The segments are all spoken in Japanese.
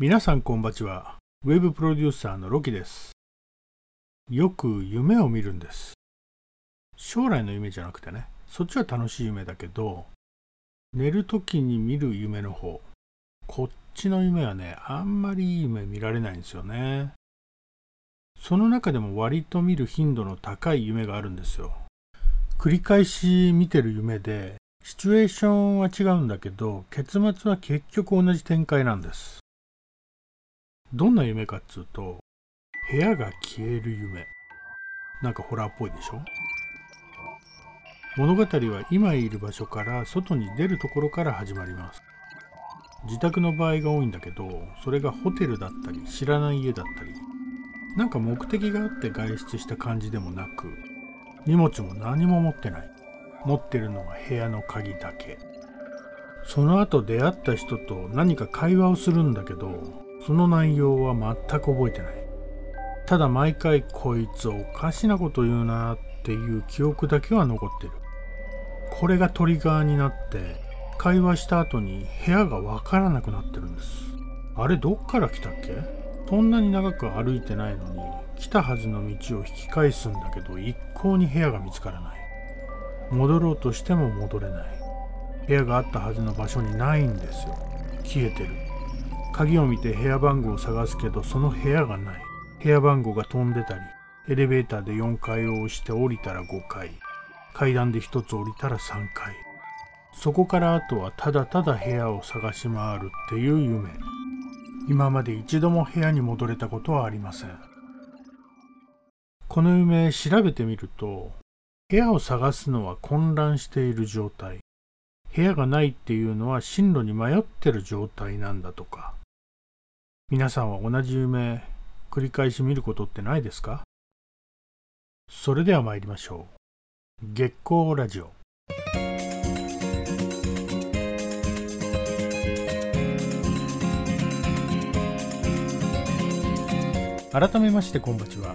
皆さんこんばちは。ウェブプロデューサーのロキです。よく夢を見るんです。将来の夢じゃなくてね、そっちは楽しい夢だけど、寝るときに見る夢の方、こっちの夢はね、あんまりいい夢見られないんですよね。その中でも割と見る頻度の高い夢があるんですよ。繰り返し見てる夢で、シチュエーションは違うんだけど、結末は結局同じ展開なんです。どんな夢かっつうと、部屋が消える夢。なんかホラーっぽいでしょ？物語は今いる場所から外に出るところから始まります。自宅の場合が多いんだけど、それがホテルだったり、知らない家だったり、なんか目的があって外出した感じでもなく、荷物も何も持ってない。持ってるのは部屋の鍵だけ。その後出会った人と何か会話をするんだけど、その内容は全く覚えてない。ただ毎回こいつおかしなこと言うなっていう記憶だけは残ってる。これがトリガーになって会話した後に部屋がわからなくなってるんです。あれどっから来たっけ？そんなに長く歩いてないのに来たはずの道を引き返すんだけど一向に部屋が見つからない。戻ろうとしても戻れない。部屋があったはずの場所にないんですよ。消えてる。鍵を見て部屋番号を探すけどその部屋がない。部屋番号が飛んでたりエレベーターで4階を押して降りたら5階。階段で1つ降りたら3階。そこからあとはただただ部屋を探し回るっていう夢。今まで一度も部屋に戻れたことはありません。この夢調べてみると部屋を探すのは混乱している状態。部屋がないっていうのは進路に迷ってる状態なんだとか。皆さんは同じ夢繰り返し見ることってないですか？それでは参りましょう。月光ラジオ。改めましてこんばちは。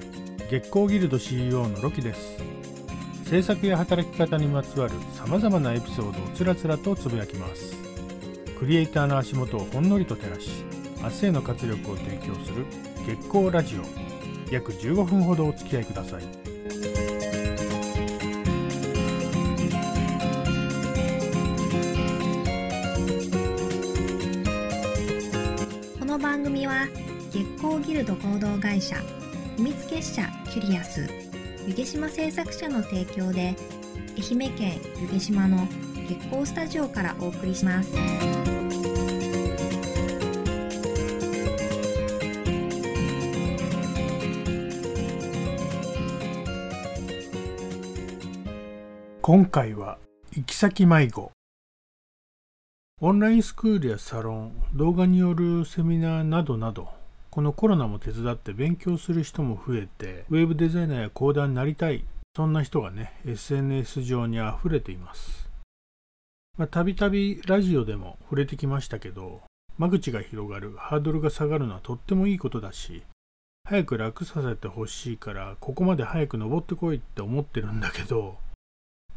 月光ギルド CEO のロキです。制作や働き方にまつわるさまざまなエピソードをつらつらとつぶやきます。クリエイターの足元をほんのりと照らし明日への活力を提供する月光ラジオ。約15分ほどお付き合いください。この番組は月光ギルド合同会社秘密結社キュリアス湯毛島製作者の提供で愛媛県湯毛島の月光スタジオからお送りします。今回は行き先迷子。オンラインスクールやサロン動画によるセミナーなどなどこのコロナも手伝って勉強する人も増えてウェブデザイナーやコーダーになりたいそんな人がね SNS 上に溢れています。たびたびラジオでも触れてきましたけど間口が広がるハードルが下がるのはとってもいいことだし早く楽させてほしいからここまで早く登ってこいって思ってるんだけど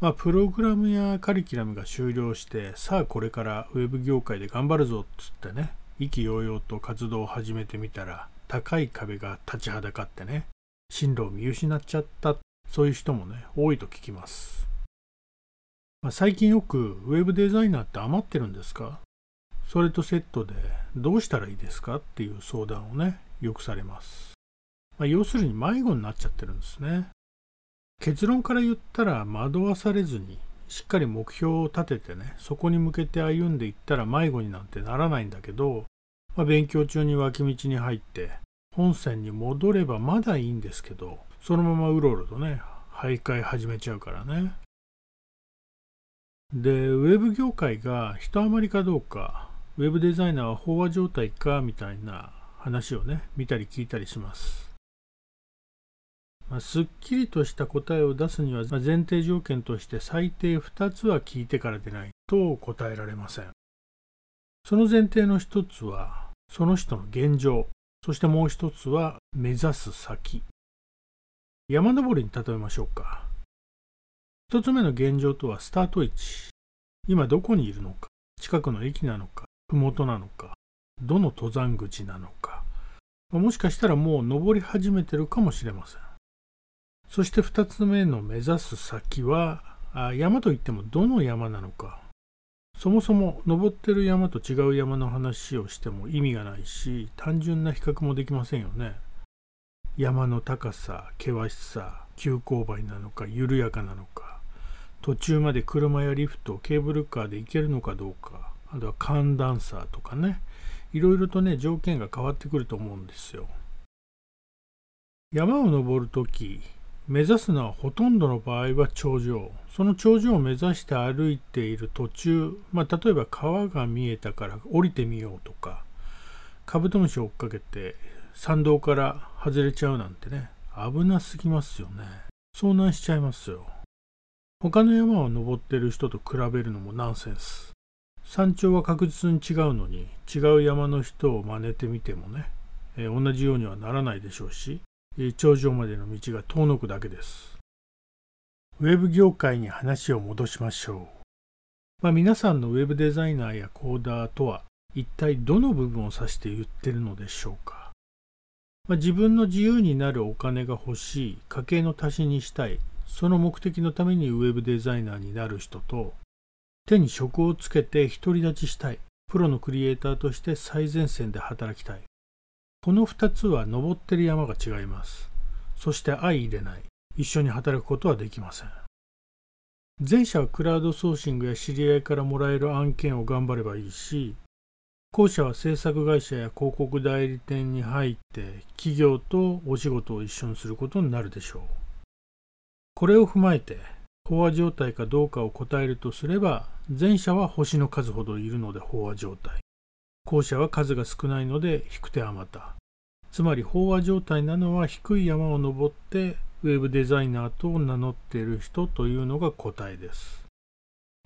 まあ、プログラムやカリキュラムが終了して、さあこれからウェブ業界で頑張るぞっつってね、意気揚々と活動を始めてみたら、高い壁が立ちはだかってね、進路を見失っちゃった、そういう人もね、多いと聞きます。まあ、最近よくウェブデザイナーって余ってるんですか？それとセットでどうしたらいいですかっていう相談をね、よくされます。まあ、要するに迷子になっちゃってるんですね。結論から言ったら惑わされずにしっかり目標を立ててねそこに向けて歩んでいったら迷子になんてならないんだけど、まあ、勉強中に脇道に入って本線に戻ればまだいいんですけどそのままうろうろとね徘徊始めちゃうからね。でウェブ業界が人余りかどうかウェブデザイナーは飽和状態かみたいな話をね見たり聞いたりします。ま、すっきりとした答えを出すには前提条件として最低2つは聞いてからでないと答えられません。その前提の一つはその人の現状、そしてもう一つは目指す先。山登りに例えましょうか。一つ目の現状とはスタート位置。今どこにいるのか、近くの駅なのか、麓なのか、どの登山口なのかもしかしたらもう登り始めてるかもしれませんそして2つ目の目指す先は山といってもどの山なのか。そもそも登ってる山と違う山の話をしても意味がないし単純な比較もできませんよね。山の高さ険しさ急勾配なのか緩やかなのか途中まで車やリフトケーブルカーで行けるのかどうかあとは寒暖差とかね。いろいろとね条件が変わってくると思うんですよ。山を登るとき目指すのはほとんどの場合は頂上。その頂上を目指して歩いている途中、まあ、例えば川が見えたから降りてみようとかカブトムシを追っかけて山道から外れちゃうなんてね危なすぎますよね。遭難しちゃいますよ。他の山を登ってる人と比べるのもナンセンス。山頂は確実に違うのに違う山の人を真似てみてもね、えー、同じようにはならないでしょうし頂上までの道が遠のくだけです。ウェブ業界に話を戻しましょう。まあ、皆さんのウェブデザイナーやコーダーとは一体どの部分を指して言ってるのでしょうか。まあ、自分の自由になるお金が欲しい、家計の足しにしたい、その目的のためにウェブデザイナーになる人と、手に職をつけて独り立ちしたい、プロのクリエイターとして最前線で働きたい。この2つは登ってる山が違います。そして相入れない。一緒に働くことはできません。前者はクラウドソーシングや知り合いからもらえる案件を頑張ればいいし、後者は制作会社や広告代理店に入って企業とお仕事を一緒にすることになるでしょう。これを踏まえて飽和状態かどうかを答えるとすれば前者は星の数ほどいるので飽和状態後者は数が少ないので低く手あまた。つまり飽和状態なのは低い山を登ってウェブデザイナーと名乗っている人というのが答えです。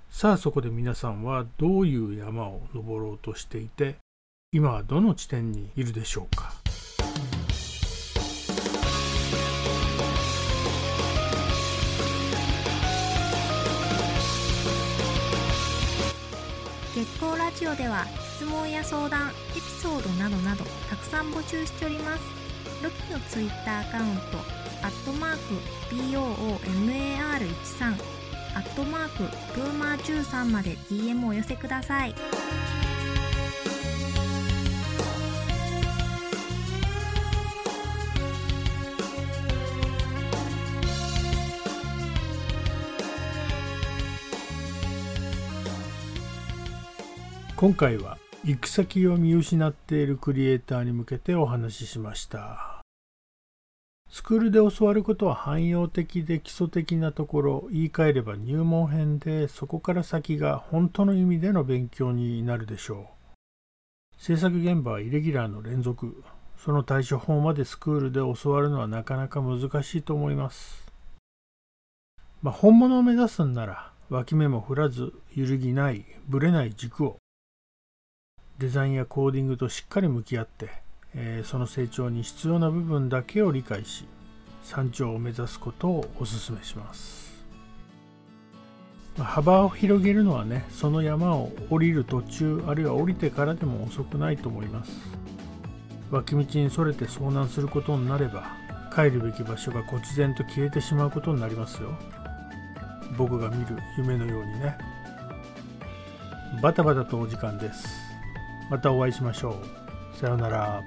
さあそこで皆さんはどういう山を登ろうとしていて今はどの地点にいるでしょうか？月光ラジオでは質問や相談エピソードなどなどたくさん募集しております。ロキのツイッターアカウントアットマーク BOOMAR13 アットマークブーマー13まで DM をお寄せください。今回は行く先を見失っているクリエイターに向けてお話ししました。スクールで教わることは汎用的で基礎的なところ言い換えれば入門編でそこから先が本当の意味での勉強になるでしょう。制作現場はイレギュラーの連続。その対処法までスクールで教わるのはなかなか難しいと思います。まあ、本物を目指すんなら脇目も振らず揺るぎないぶれない軸をデザインやコーディングとしっかり向き合って、えー、その成長に必要な部分だけを理解し山頂を目指すことをお勧めします、まあ、幅を広げるのはねその山を降りる途中あるいは降りてからでも遅くないと思います。脇道にそれて遭難することになれば帰るべき場所が忽然と消えてしまうことになりますよ。僕が見る夢のようにね。バタバタとお時間です。またお会いしましょう。さようなら。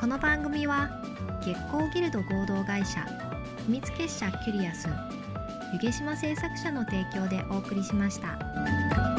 この番組は月光ギルド合同会社秘密結社キュリアス湯毛島製作者の提供でお送りしました。